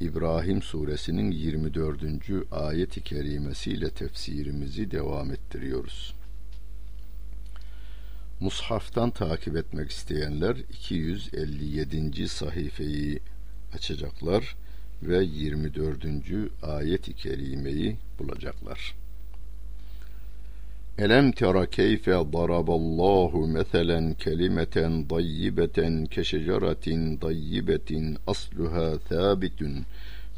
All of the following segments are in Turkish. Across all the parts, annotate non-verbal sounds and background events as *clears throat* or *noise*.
İbrahim suresinin 24. ayet-i kerimesiyle tefsirimizi devam ettiriyoruz. Mushaftan takip etmek isteyenler 257. sayfayı açacaklar ve 24. ayet-i kerimeyi bulacaklar. Elem tera keyfe daraballahu meselen kelimeten dayyibeten keşeceretin dayyibetin asluha thabitun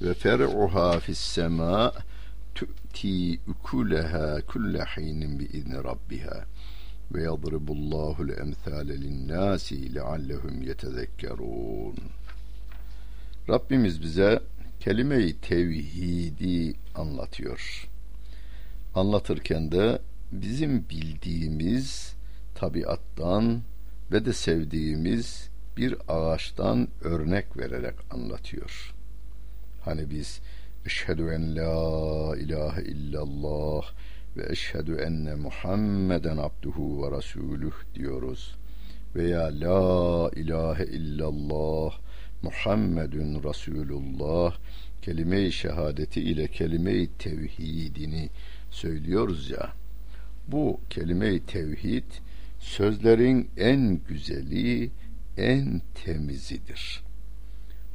ve fer'uha fis sema tu'ti ukuleha kulle hinin bi izni rabbiha ve yadribullahu l-emthale lin-nasi leallehum yetezekkerun. Rabbimiz bize kelime-i tevhidi anlatıyor. Anlatırken de bizim bildiğimiz tabiattan ve de sevdiğimiz bir ağaçtan örnek vererek anlatıyor. Hani biz eşhedü en la ilahe illallah ve eşhedü enne Muhammeden abduhu ve resuluh diyoruz. Veya la ilahe illallah Muhammedun Resulullah kelime-i şehadeti ile kelime-i tevhidini söylüyoruz ya bu kelime-i tevhid sözlerin en güzeli, en temizidir.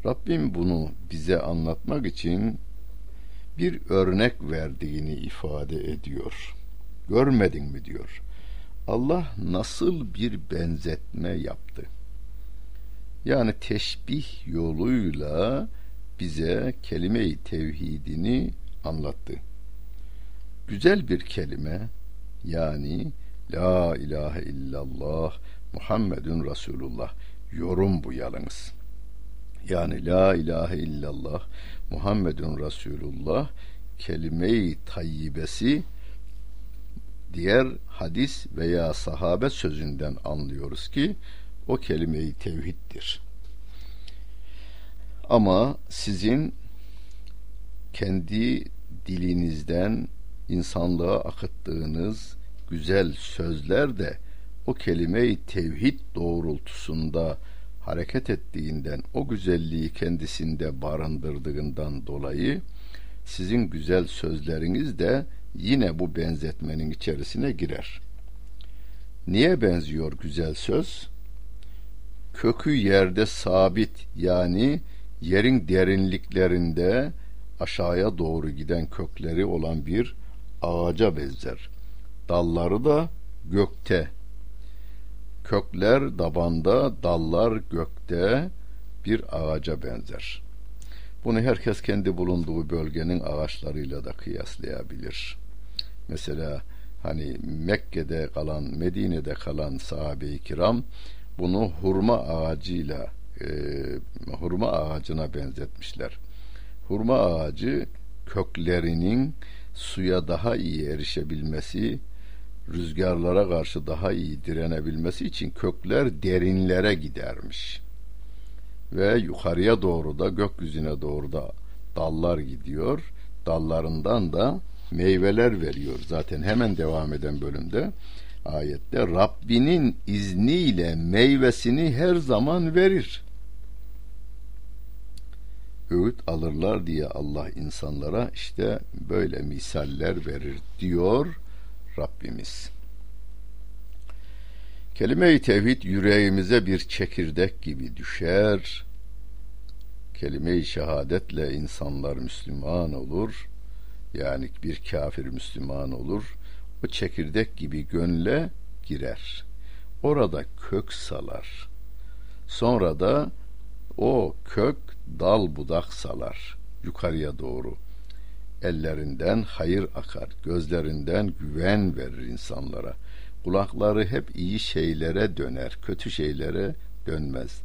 Rabbim bunu bize anlatmak için bir örnek verdiğini ifade ediyor. Görmedin mi diyor. Allah nasıl bir benzetme yaptı? Yani teşbih yoluyla bize kelime-i tevhidini anlattı. Güzel bir kelime, yani La ilahe illallah Muhammedun Resulullah yorum bu yalnız. Yani La ilahe illallah Muhammedun Resulullah kelime-i tayyibesi diğer hadis veya sahabe sözünden anlıyoruz ki o kelime-i tevhiddir. Ama sizin kendi dilinizden insanlığa akıttığınız güzel sözler de o kelime-i tevhid doğrultusunda hareket ettiğinden, o güzelliği kendisinde barındırdığından dolayı sizin güzel sözleriniz de yine bu benzetmenin içerisine girer. Niye benziyor güzel söz? Kökü yerde sabit yani yerin derinliklerinde aşağıya doğru giden kökleri olan bir ağaca benzer. Dalları da gökte. Kökler dabanda, dallar gökte bir ağaca benzer. Bunu herkes kendi bulunduğu bölgenin ağaçlarıyla da kıyaslayabilir. Mesela hani Mekke'de kalan, Medine'de kalan sahabe-i kiram bunu hurma ağacıyla e, hurma ağacına benzetmişler. Hurma ağacı köklerinin suya daha iyi erişebilmesi, rüzgarlara karşı daha iyi direnebilmesi için kökler derinlere gidermiş. Ve yukarıya doğru da gökyüzüne doğru da dallar gidiyor. Dallarından da meyveler veriyor. Zaten hemen devam eden bölümde ayette Rabbinin izniyle meyvesini her zaman verir öğüt alırlar diye Allah insanlara işte böyle misaller verir diyor Rabbimiz. Kelime-i tevhid yüreğimize bir çekirdek gibi düşer. Kelime-i şehadetle insanlar Müslüman olur. Yani bir kafir Müslüman olur. O çekirdek gibi gönle girer. Orada kök salar. Sonra da o kök dal budak salar yukarıya doğru. Ellerinden hayır akar, gözlerinden güven verir insanlara. Kulakları hep iyi şeylere döner, kötü şeylere dönmez.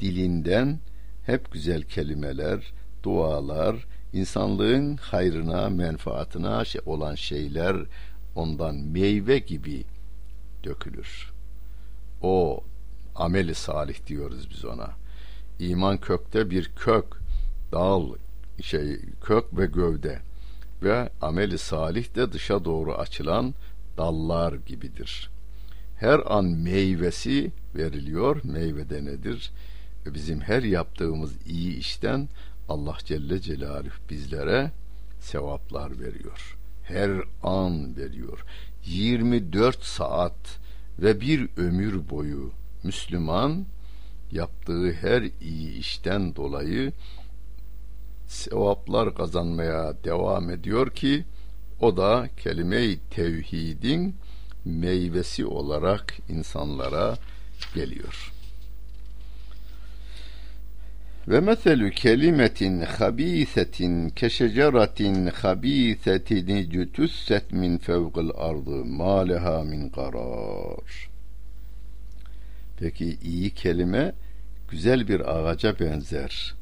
Dilinden hep güzel kelimeler, dualar, insanlığın hayrına, menfaatına şey olan şeyler ondan meyve gibi dökülür. O ameli salih diyoruz biz ona. İman kökte bir kök, dal, şey kök ve gövde ve ameli salih de dışa doğru açılan dallar gibidir. Her an meyvesi veriliyor. Meyve de nedir? Bizim her yaptığımız iyi işten Allah Celle Celaluhu bizlere sevaplar veriyor. Her an veriyor. 24 saat ve bir ömür boyu Müslüman yaptığı her iyi işten dolayı sevaplar kazanmaya devam ediyor ki o da kelime-i tevhidin meyvesi olarak insanlara geliyor. Ve meselü kelimetin habisetin keşeceratin habisetin cütüsset min fevkil ardı ma leha min karar. Peki iyi kelime güzel bir ağaca benzer.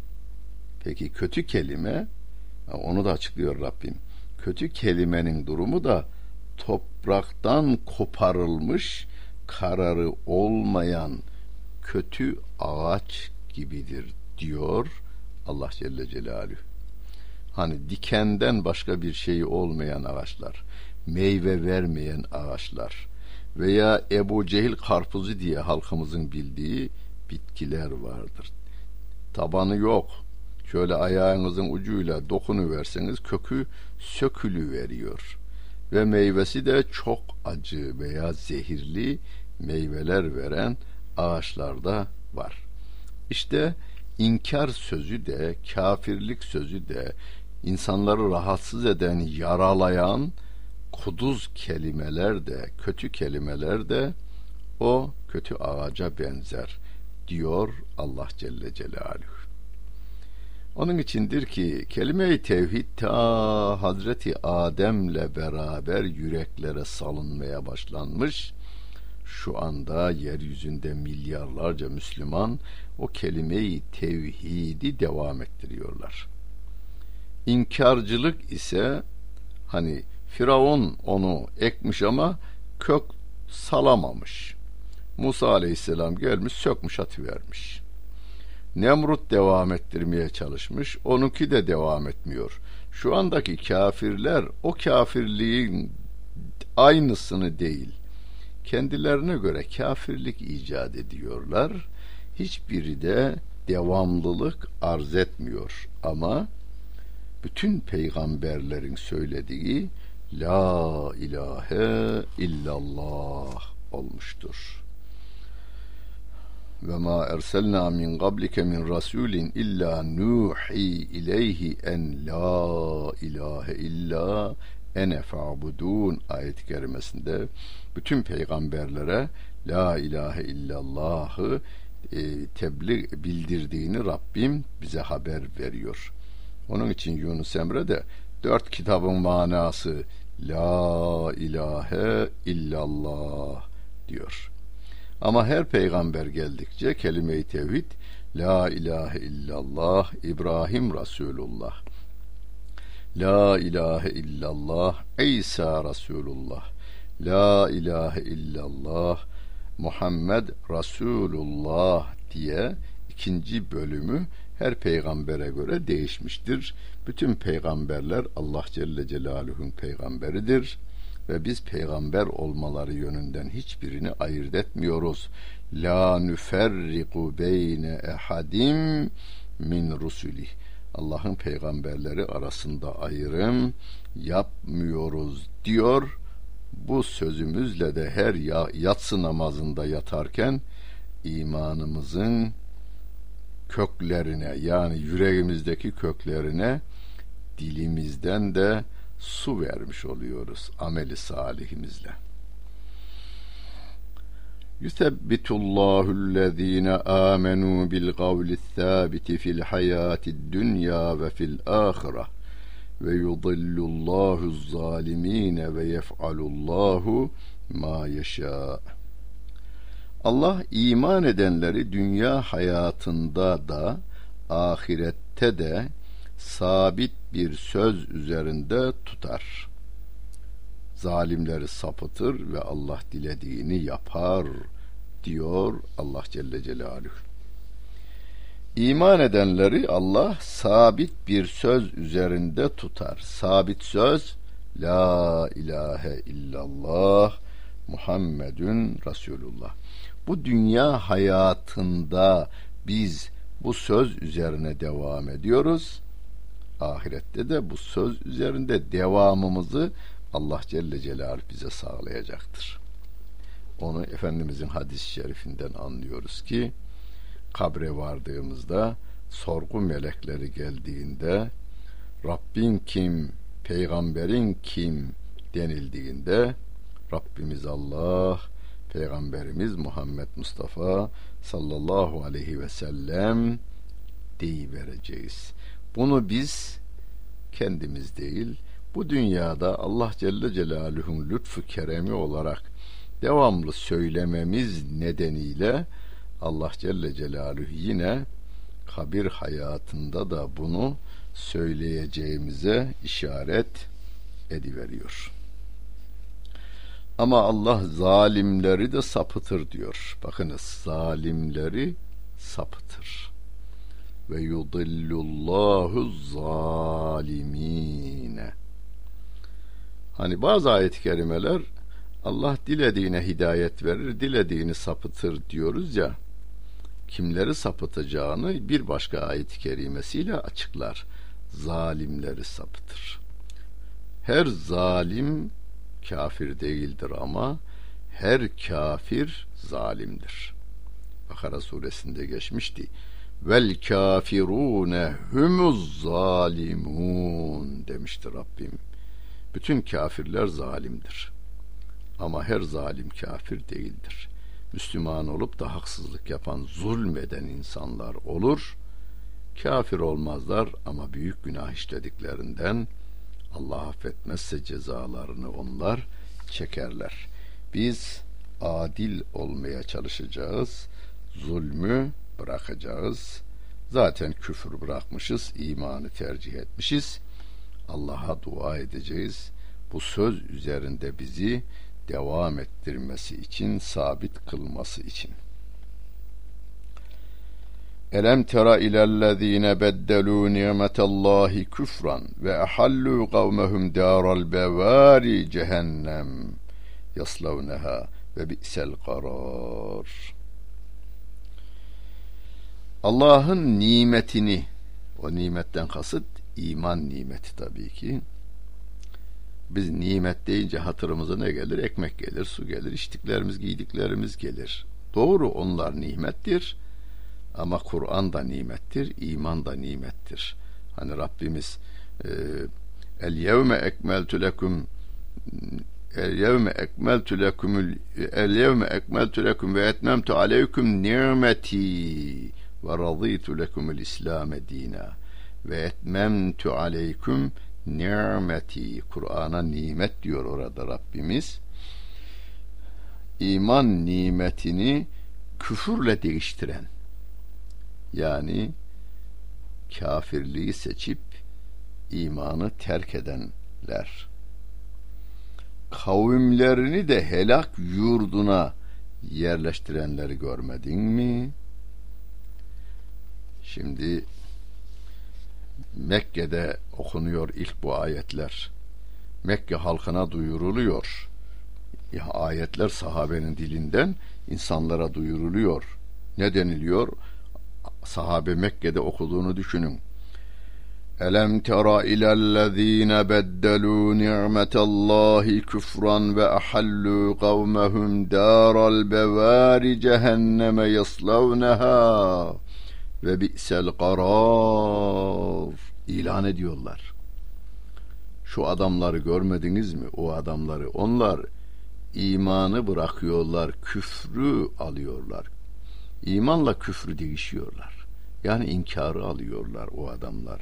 Peki kötü kelime onu da açıklıyor Rabbim. Kötü kelimenin durumu da topraktan koparılmış kararı olmayan kötü ağaç gibidir diyor Allah Celle Celaluhu. Hani dikenden başka bir şeyi olmayan ağaçlar, meyve vermeyen ağaçlar veya Ebu Cehil karpuzu diye halkımızın bildiği bitkiler vardır. Tabanı yok. Şöyle ayağınızın ucuyla dokunu verseniz kökü sökülü veriyor. Ve meyvesi de çok acı veya zehirli meyveler veren ağaçlarda var. İşte inkar sözü de, kafirlik sözü de, insanları rahatsız eden, yaralayan kuduz kelimeler de, kötü kelimeler de o kötü ağaca benzer diyor Allah Celle Celaluhu. Onun içindir ki kelime-i tevhid ta Hazreti Adem'le beraber yüreklere salınmaya başlanmış. Şu anda yeryüzünde milyarlarca Müslüman o kelimeyi tevhidi devam ettiriyorlar. İnkarcılık ise hani Firavun onu ekmiş ama kök salamamış. Musa aleyhisselam gelmiş sökmüş atıvermiş. Nemrut devam ettirmeye çalışmış. Onunki de devam etmiyor. Şu andaki kafirler o kafirliğin aynısını değil. Kendilerine göre kafirlik icat ediyorlar hiçbiri de devamlılık arz etmiyor ama bütün peygamberlerin söylediği la ilahe illallah olmuştur. Ve ma erselna min qablike min rasulin illa nuhi ileyhi en la ilahe illa ene fa'budun ayet-i kerimesinde bütün peygamberlere la ilahe illallahı e, tebliğ bildirdiğini Rabbim bize haber veriyor. Onun için Yunus Emre de dört kitabın manası. La ilahe illallah diyor. Ama her peygamber geldikçe kelime-i tevhid La ilahe illallah İbrahim Resulullah La ilahe illallah İsa Resulullah La ilahe illallah Muhammed Resulullah diye ikinci bölümü her peygambere göre değişmiştir. Bütün peygamberler Allah Celle Celaluhu'nun peygamberidir ve biz peygamber olmaları yönünden hiçbirini ayırt etmiyoruz. La nüferriku beyne ehadim min rusulih. Allah'ın peygamberleri arasında ayrım yapmıyoruz diyor bu sözümüzle de her yatsı namazında yatarken imanımızın köklerine yani yüreğimizdeki köklerine dilimizden de su vermiş oluyoruz ameli salihimizle. Yusebbitullahu allazina amenu bil kavli sabiti fil hayati dünya ve fil ahireh ve yudillullahu zalimine ve yef'alullahu ma yeşâ. Allah iman edenleri dünya hayatında da ahirette de sabit bir söz üzerinde tutar. Zalimleri sapıtır ve Allah dilediğini yapar diyor Allah Celle Celaluhu. İman edenleri Allah sabit bir söz üzerinde tutar. Sabit söz La ilahe illallah Muhammedun Resulullah. Bu dünya hayatında biz bu söz üzerine devam ediyoruz. Ahirette de bu söz üzerinde devamımızı Allah Celle Celaluhu bize sağlayacaktır. Onu Efendimizin hadis-i şerifinden anlıyoruz ki kabre vardığımızda sorgu melekleri geldiğinde Rabbin kim, peygamberin kim denildiğinde Rabbimiz Allah, Peygamberimiz Muhammed Mustafa sallallahu aleyhi ve sellem vereceğiz. Bunu biz kendimiz değil, bu dünyada Allah Celle Celaluhu'nun lütfu keremi olarak devamlı söylememiz nedeniyle Allah Celle Celaluhu yine kabir hayatında da bunu söyleyeceğimize işaret ediveriyor. Ama Allah zalimleri de sapıtır diyor. Bakınız zalimleri sapıtır. Ve yudillullahu zalimine. Hani bazı ayet-i kerimeler Allah dilediğine hidayet verir, dilediğini sapıtır diyoruz ya. Kimleri sapıtacağını bir başka ayet-i kerimesiyle açıklar. Zalimleri sapıtır. Her zalim kafir değildir ama her kafir zalimdir. Bakara suresinde geçmişti. Vel kafirune humuz zalimun demişti Rabbim. Bütün kafirler zalimdir. Ama her zalim kafir değildir. Müslüman olup da haksızlık yapan, zulmeden insanlar olur. Kafir olmazlar ama büyük günah işlediklerinden Allah affetmezse cezalarını onlar çekerler. Biz adil olmaya çalışacağız. Zulmü bırakacağız. Zaten küfür bırakmışız, imanı tercih etmişiz. Allah'a dua edeceğiz. Bu söz üzerinde bizi devam ettirmesi için, sabit kılması için. Elem tera ilellezine beddelu nimetallahi küfran ve ahallu kavmehum daral bevari cehennem yaslavneha ve bi'sel karar. Allah'ın nimetini o nimetten kasıt iman nimeti tabii ki. Biz nimet deyince hatırımıza ne gelir? Ekmek gelir, su gelir, içtiklerimiz, giydiklerimiz gelir. Doğru onlar nimettir ama Kur'an da nimettir, iman da nimettir. Hani Rabbimiz e, El yevme ekmeltu lekum El yevme ekmeltu lekum El yevme ekmeltu lekum ve etmemtu aleyküm nimeti ve raditu lekumul İslam dina ve etmemtu aleyküm nimeti Kur'an'a nimet diyor orada Rabbimiz iman nimetini küfürle değiştiren yani kafirliği seçip imanı terk edenler kavimlerini de helak yurduna yerleştirenleri görmedin mi? Şimdi Mekke'de okunuyor ilk bu ayetler. Mekke halkına duyuruluyor. Ya ayetler sahabenin dilinden insanlara duyuruluyor. Ne deniliyor? Sahabe Mekke'de okuduğunu düşünün. Elem tera ilellezine beddelu ni'metallahi küfran ve ahallu kavmehum daral bevari cehenneme yaslavneha ve bi'sel karar ilan ediyorlar. Şu adamları görmediniz mi? O adamları. Onlar imanı bırakıyorlar, küfrü alıyorlar. İmanla küfrü değişiyorlar. Yani inkarı alıyorlar o adamlar.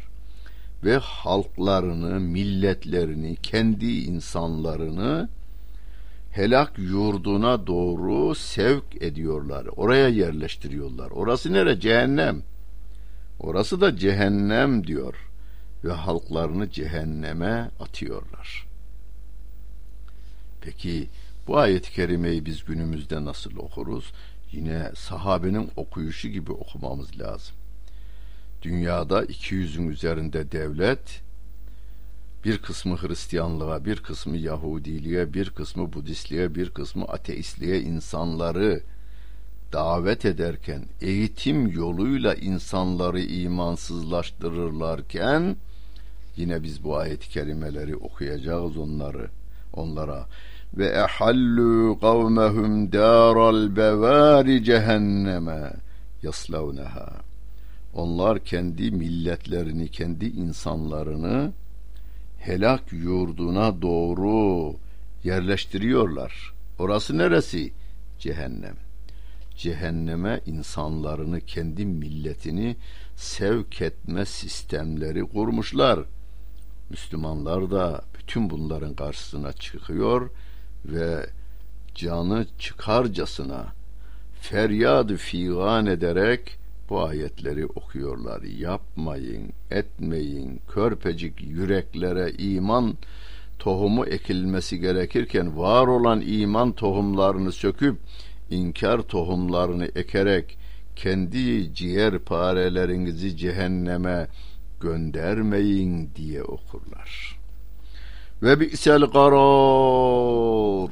Ve halklarını, milletlerini, kendi insanlarını helak yurduna doğru sevk ediyorlar. Oraya yerleştiriyorlar. Orası nere? Cehennem. Orası da cehennem diyor. ve halklarını cehenneme atıyorlar. Peki bu ayet-i kerimeyi biz günümüzde nasıl okuruz? Yine sahabenin okuyuşu gibi okumamız lazım. Dünyada 200'ün üzerinde devlet, bir kısmı Hristiyanlığa, bir kısmı Yahudiliğe, bir kısmı Budistliğe, bir kısmı ateistliğe insanları davet ederken eğitim yoluyla insanları imansızlaştırırlarken yine biz bu ayet-i kerimeleri okuyacağız onları onlara. Ve ehallu kavmehum daral bevari cehenneme yaslavneha onlar kendi milletlerini kendi insanlarını helak yurduna doğru yerleştiriyorlar. Orası neresi? Cehennem. Cehenneme insanlarını, kendi milletini sevk etme sistemleri kurmuşlar. Müslümanlar da bütün bunların karşısına çıkıyor ve canı çıkarcasına feryad figan ederek bu ayetleri okuyorlar. Yapmayın, etmeyin, körpecik yüreklere iman tohumu ekilmesi gerekirken var olan iman tohumlarını söküp inkar tohumlarını ekerek kendi ciğer parelerinizi cehenneme göndermeyin diye okurlar. Ve bi'sel karar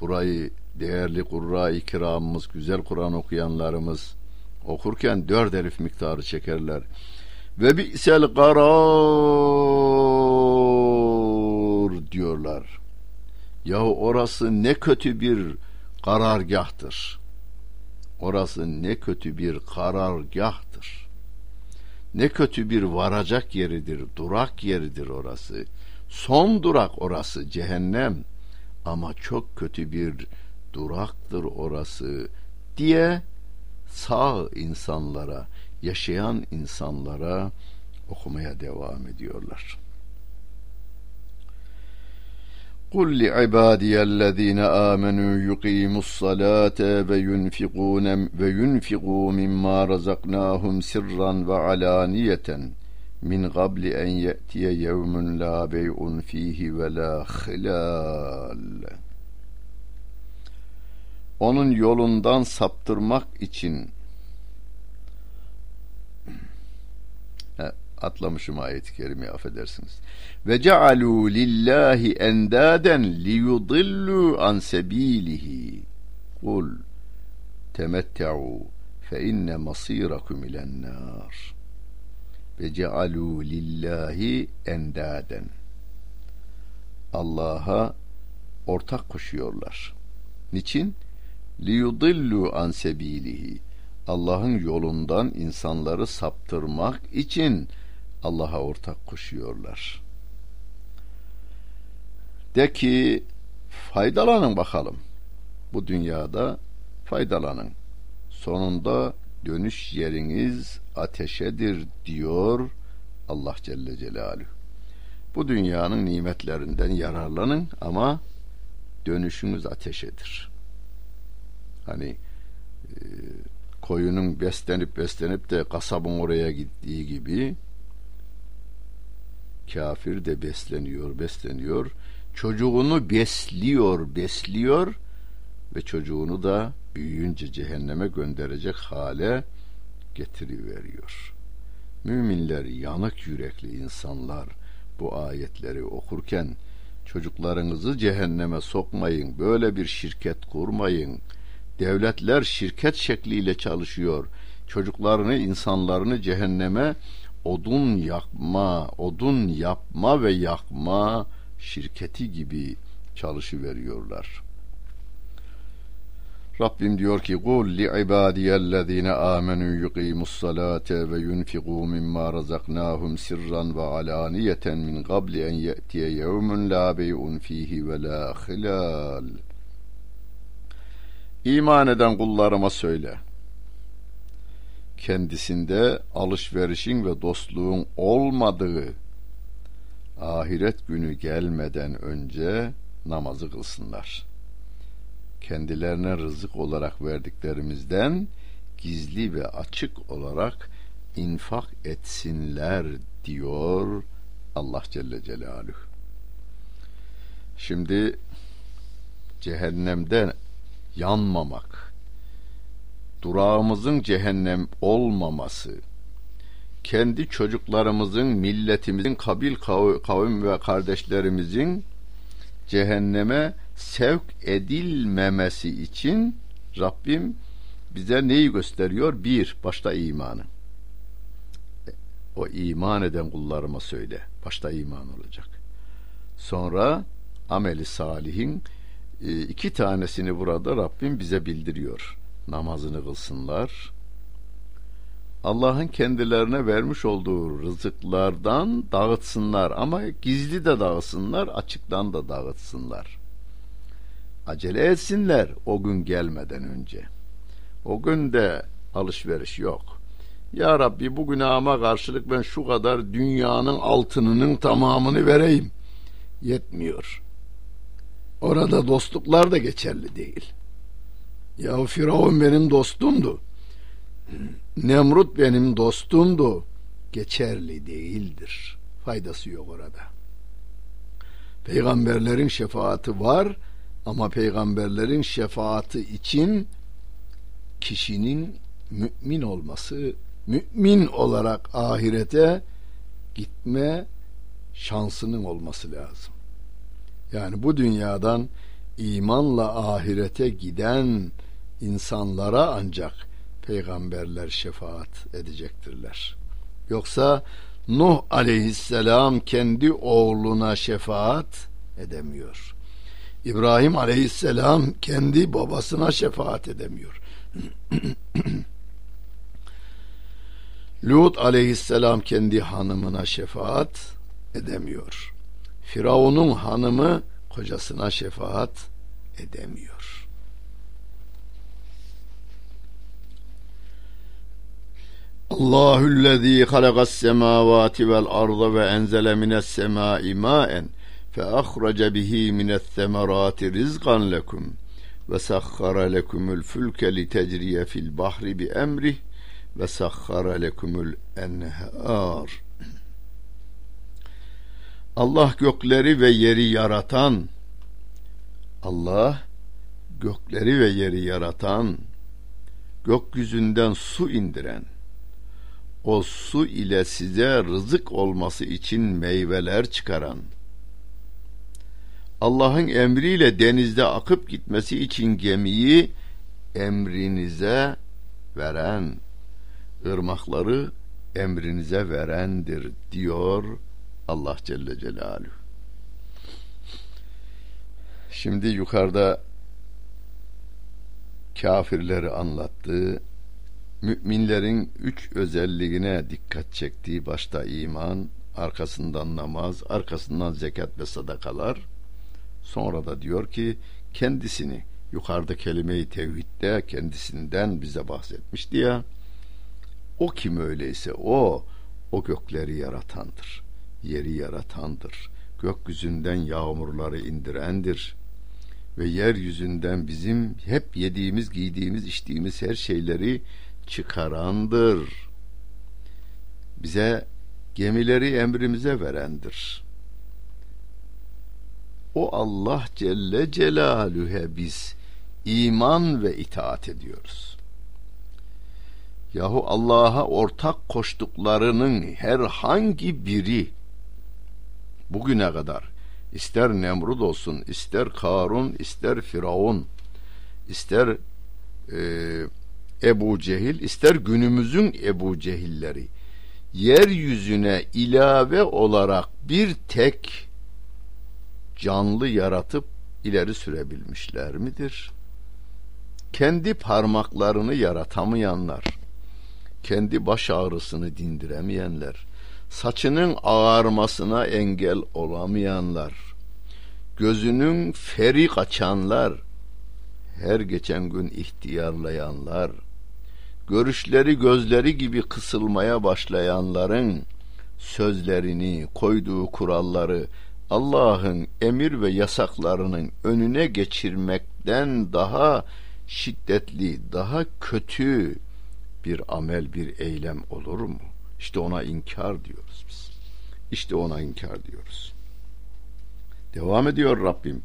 burayı değerli kurra-i güzel Kur'an okuyanlarımız okurken dört elif miktarı çekerler. Ve bi'sel karar diyorlar. Yahu orası ne kötü bir karargahtır. Orası ne kötü bir karargahtır. Ne kötü bir varacak yeridir, durak yeridir orası. Son durak orası cehennem ama çok kötü bir duraktır orası diye sağ insanlara, yaşayan insanlara okumaya devam ediyorlar. قل لعبادي الذين آمنوا يقيموا الصلاة وينفقون وينفقوا مما رزقناهم سرا وعلانية من قبل أن يأتي يوم لا بيع فيه ولا خلال onun yolundan saptırmak için atlamışım ayet-i kerimeyi affedersiniz. Ve cealu lillahi endaden liyudillu an sebilihi. Kul temette'u fe inne masirakum ilen nar. Ve cealu lillahi endaden. Allah'a ortak koşuyorlar. Niçin? Liyudillu an sebilihi Allah'ın yolundan insanları saptırmak için Allah'a ortak koşuyorlar. De ki faydalanın bakalım. Bu dünyada faydalanın. Sonunda dönüş yeriniz ateşedir diyor Allah Celle Celaluhu. Bu dünyanın nimetlerinden yararlanın ama dönüşünüz ateşedir. Hani e, koyunun beslenip beslenip de kasabın oraya gittiği gibi kafir de besleniyor, besleniyor. Çocuğunu besliyor, besliyor ve çocuğunu da büyüyünce cehenneme gönderecek hale getiriveriyor. Müminler yanık yürekli insanlar bu ayetleri okurken çocuklarınızı cehenneme sokmayın, böyle bir şirket kurmayın.'' Devletler şirket şekliyle çalışıyor. Çocuklarını, insanlarını cehenneme odun yakma, odun yapma ve yakma şirketi gibi çalışıveriyorlar. Rabbim diyor ki amenu yuqimus salate ve yunfiqu mimma razaknahum sirran ve alaniyeten min qabli en ye'tiye yevmun la bey'un fihi ve la hilal. İman eden kullarıma söyle. Kendisinde alışverişin ve dostluğun olmadığı ahiret günü gelmeden önce namazı kılsınlar. Kendilerine rızık olarak verdiklerimizden gizli ve açık olarak infak etsinler diyor Allah Celle Celaluhu. Şimdi cehennemde yanmamak, durağımızın cehennem olmaması, kendi çocuklarımızın, milletimizin, kabil kavim ve kardeşlerimizin cehenneme sevk edilmemesi için Rabbim bize neyi gösteriyor? Bir, başta imanı. O iman eden kullarıma söyle. Başta iman olacak. Sonra ameli salihin iki tanesini burada Rabbim bize bildiriyor. Namazını kılsınlar. Allah'ın kendilerine vermiş olduğu rızıklardan dağıtsınlar ama gizli de dağıtsınlar, açıktan da dağıtsınlar. Acele etsinler o gün gelmeden önce. O gün de alışveriş yok. Ya Rabbi bu günahıma karşılık ben şu kadar dünyanın altınının tamamını vereyim. Yetmiyor. Orada dostluklar da geçerli değil. Ya Firavun benim dostumdu. Nemrut benim dostumdu. Geçerli değildir. Faydası yok orada. Peygamberlerin şefaati var ama peygamberlerin şefaati için kişinin mümin olması, mümin olarak ahirete gitme şansının olması lazım. Yani bu dünyadan imanla ahirete giden insanlara ancak peygamberler şefaat edecektirler. Yoksa Nuh aleyhisselam kendi oğluna şefaat edemiyor. İbrahim aleyhisselam kendi babasına şefaat edemiyor. *clears throat* Lut aleyhisselam kendi hanımına şefaat edemiyor. Firavun'un hanımı kocasına şefaat edemiyor. Allahüllezî halagas semâvâti vel arda ve enzele mines semâi mâen fe ahraca bihi mines semerâti rizqan lekum ve sahhara lekumul fulke li tecriye fil bahri bi emrih ve sahhara lekumul enhar Allah gökleri ve yeri yaratan Allah gökleri ve yeri yaratan gökyüzünden su indiren o su ile size rızık olması için meyveler çıkaran Allah'ın emriyle denizde akıp gitmesi için gemiyi emrinize veren ırmakları emrinize verendir diyor Allah Celle Celaluhu. Şimdi yukarıda kafirleri anlattığı, müminlerin üç özelliğine dikkat çektiği başta iman, arkasından namaz, arkasından zekat ve sadakalar. Sonra da diyor ki kendisini yukarıda kelime-i tevhidde kendisinden bize bahsetmişti ya. O kim öyleyse o o gökleri yaratandır yeri yaratandır. Gökyüzünden yağmurları indirendir. Ve yeryüzünden bizim hep yediğimiz, giydiğimiz, içtiğimiz her şeyleri çıkarandır. Bize gemileri emrimize verendir. O Allah Celle Celaluhu'ya biz iman ve itaat ediyoruz. Yahu Allah'a ortak koştuklarının herhangi biri bugüne kadar ister Nemrut olsun, ister Karun, ister Firavun, ister e, Ebu Cehil, ister günümüzün Ebu Cehilleri yeryüzüne ilave olarak bir tek canlı yaratıp ileri sürebilmişler midir? Kendi parmaklarını yaratamayanlar, kendi baş ağrısını dindiremeyenler, saçının ağarmasına engel olamayanlar, gözünün feri kaçanlar, her geçen gün ihtiyarlayanlar, görüşleri gözleri gibi kısılmaya başlayanların sözlerini, koyduğu kuralları Allah'ın emir ve yasaklarının önüne geçirmekten daha şiddetli, daha kötü bir amel, bir eylem olur mu? İşte ona inkar diyoruz biz. İşte ona inkar diyoruz. Devam ediyor Rabbim.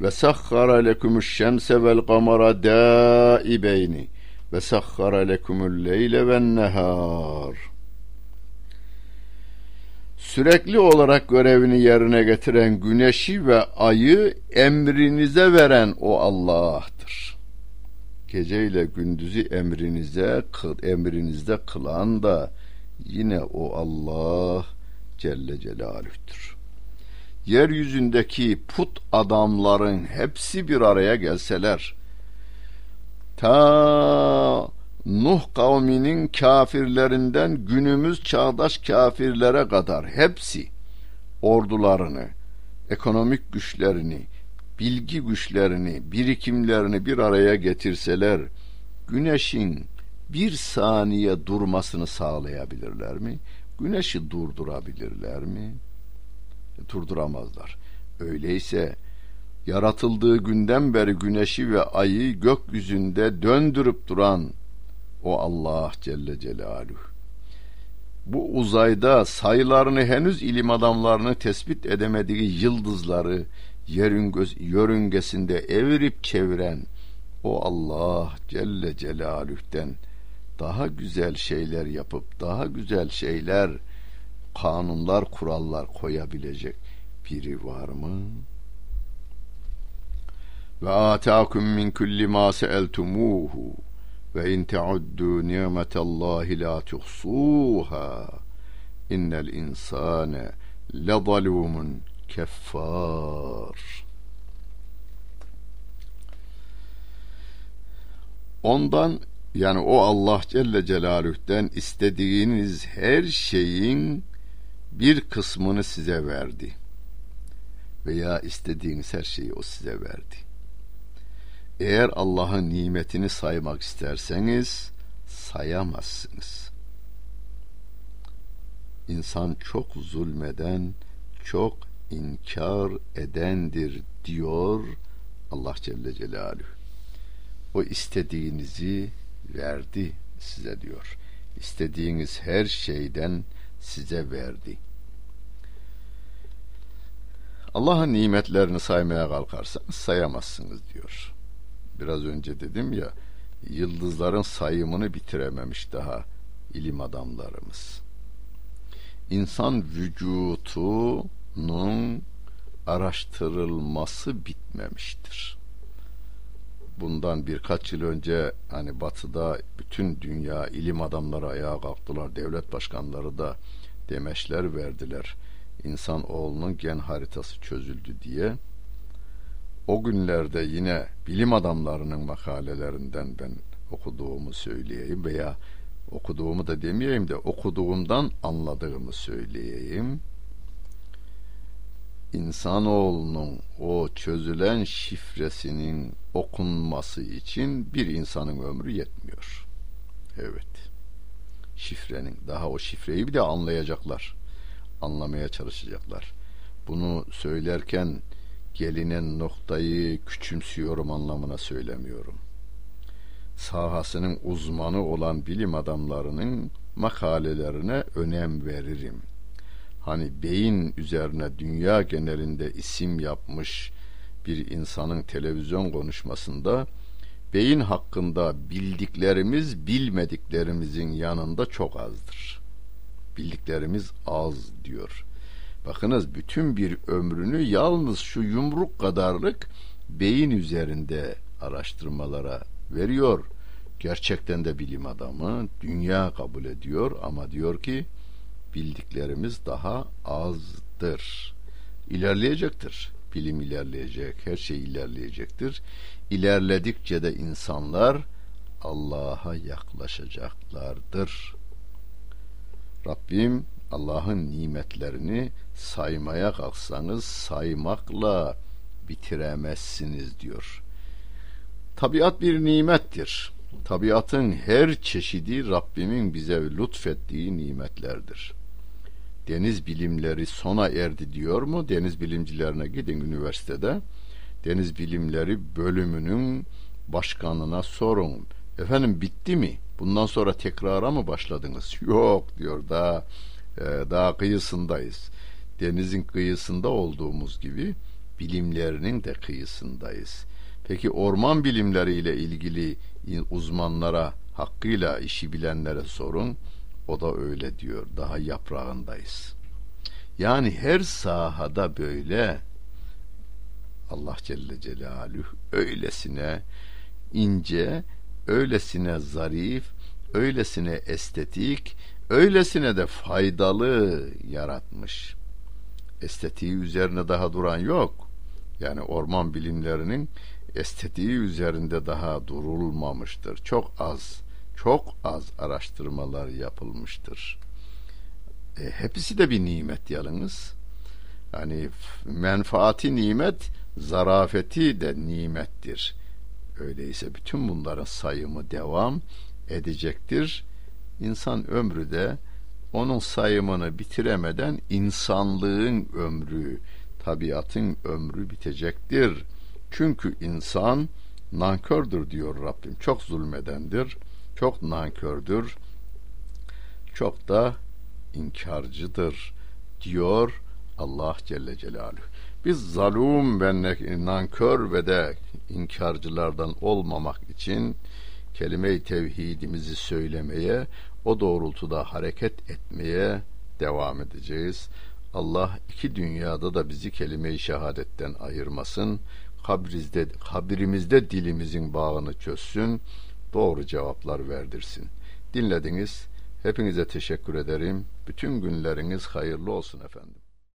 Ve sahhara lekumuş şemse vel kamara daibeyni ve sahhara lekumul leyle ve nehar. Sürekli olarak görevini yerine getiren güneşi ve ayı emrinize veren o Allah'tır. Gece ile gündüzü emrinize emrinizde kılan da yine o Allah Celle Celaluh'tür. Yeryüzündeki put adamların hepsi bir araya gelseler, ta Nuh kavminin kafirlerinden günümüz çağdaş kafirlere kadar hepsi ordularını, ekonomik güçlerini, bilgi güçlerini, birikimlerini bir araya getirseler, güneşin bir saniye durmasını sağlayabilirler mi? Güneşi durdurabilirler mi? Durduramazlar. Öyleyse yaratıldığı günden beri güneşi ve ayı gökyüzünde döndürüp duran o Allah Celle Celaluhu. Bu uzayda sayılarını henüz ilim adamlarını tespit edemediği yıldızları yörüngesinde evirip çeviren o Allah Celle Celaluh'ten daha güzel şeyler yapıp daha güzel şeyler kanunlar kurallar koyabilecek biri var mı? Ve ataakum min kulli ma seeltumuhu ve in teuddu nimetallahi la tuhsuha innel insane lezalumun keffar ondan yani o Allah Celle Celaluh'ten istediğiniz her şeyin bir kısmını size verdi veya istediğiniz her şeyi o size verdi eğer Allah'ın nimetini saymak isterseniz sayamazsınız. İnsan çok zulmeden, çok inkar edendir diyor Allah Celle Celaluhu. O istediğinizi verdi size diyor. İstediğiniz her şeyden size verdi. Allah'ın nimetlerini saymaya kalkarsanız sayamazsınız diyor biraz önce dedim ya yıldızların sayımını bitirememiş daha ilim adamlarımız. İnsan vücutunun araştırılması bitmemiştir. Bundan birkaç yıl önce hani batıda bütün dünya ilim adamları ayağa kalktılar. Devlet başkanları da demeçler verdiler. İnsan oğlunun gen haritası çözüldü diye o günlerde yine bilim adamlarının makalelerinden ben okuduğumu söyleyeyim veya okuduğumu da demeyeyim de okuduğumdan anladığımı söyleyeyim. İnsanoğlunun o çözülen şifresinin okunması için bir insanın ömrü yetmiyor. Evet. Şifrenin daha o şifreyi bir de anlayacaklar. Anlamaya çalışacaklar. Bunu söylerken gelinen noktayı küçümsüyorum anlamına söylemiyorum. Sahasının uzmanı olan bilim adamlarının makalelerine önem veririm. Hani beyin üzerine dünya genelinde isim yapmış bir insanın televizyon konuşmasında beyin hakkında bildiklerimiz bilmediklerimizin yanında çok azdır. Bildiklerimiz az diyor. Bakınız bütün bir ömrünü yalnız şu yumruk kadarlık beyin üzerinde araştırmalara veriyor. Gerçekten de bilim adamı dünya kabul ediyor ama diyor ki bildiklerimiz daha azdır. İlerleyecektir. Bilim ilerleyecek, her şey ilerleyecektir. İlerledikçe de insanlar Allah'a yaklaşacaklardır. Rabbim Allah'ın nimetlerini saymaya kalksanız saymakla bitiremezsiniz diyor. Tabiat bir nimettir. Tabiatın her çeşidi Rabbimin bize lütfettiği nimetlerdir. Deniz bilimleri sona erdi diyor mu? Deniz bilimcilerine gidin üniversitede. Deniz bilimleri bölümünün başkanına sorun. Efendim bitti mi? Bundan sonra tekrara mı başladınız? *laughs* Yok diyor da e, daha kıyısındayız. Denizin kıyısında olduğumuz gibi bilimlerinin de kıyısındayız. Peki orman bilimleriyle ilgili uzmanlara hakkıyla işi bilenlere sorun. O da öyle diyor. Daha yaprağındayız. Yani her sahada böyle Allah Celle Celaluhu öylesine ince, öylesine zarif, öylesine estetik, öylesine de faydalı yaratmış. Estetiği üzerine daha duran yok. Yani orman bilimlerinin estetiği üzerinde daha durulmamıştır. Çok az, çok az araştırmalar yapılmıştır. E, hepsi de bir nimet yalnız. Yani menfaati nimet, zarafeti de nimettir. Öyleyse bütün bunların sayımı devam edecektir. İnsan ömrü de onun sayımını bitiremeden insanlığın ömrü, tabiatın ömrü bitecektir. Çünkü insan nankördür diyor Rabbim. Çok zulmedendir, çok nankördür, çok da inkarcıdır diyor Allah Celle Celaluhu. Biz zalum ve nankör ve de inkarcılardan olmamak için kelime-i tevhidimizi söylemeye, o doğrultuda hareket etmeye devam edeceğiz. Allah iki dünyada da bizi kelime-i şehadetten ayırmasın. Kabrizde, kabrimizde dilimizin bağını çözsün. Doğru cevaplar verdirsin. Dinlediniz. Hepinize teşekkür ederim. Bütün günleriniz hayırlı olsun efendim.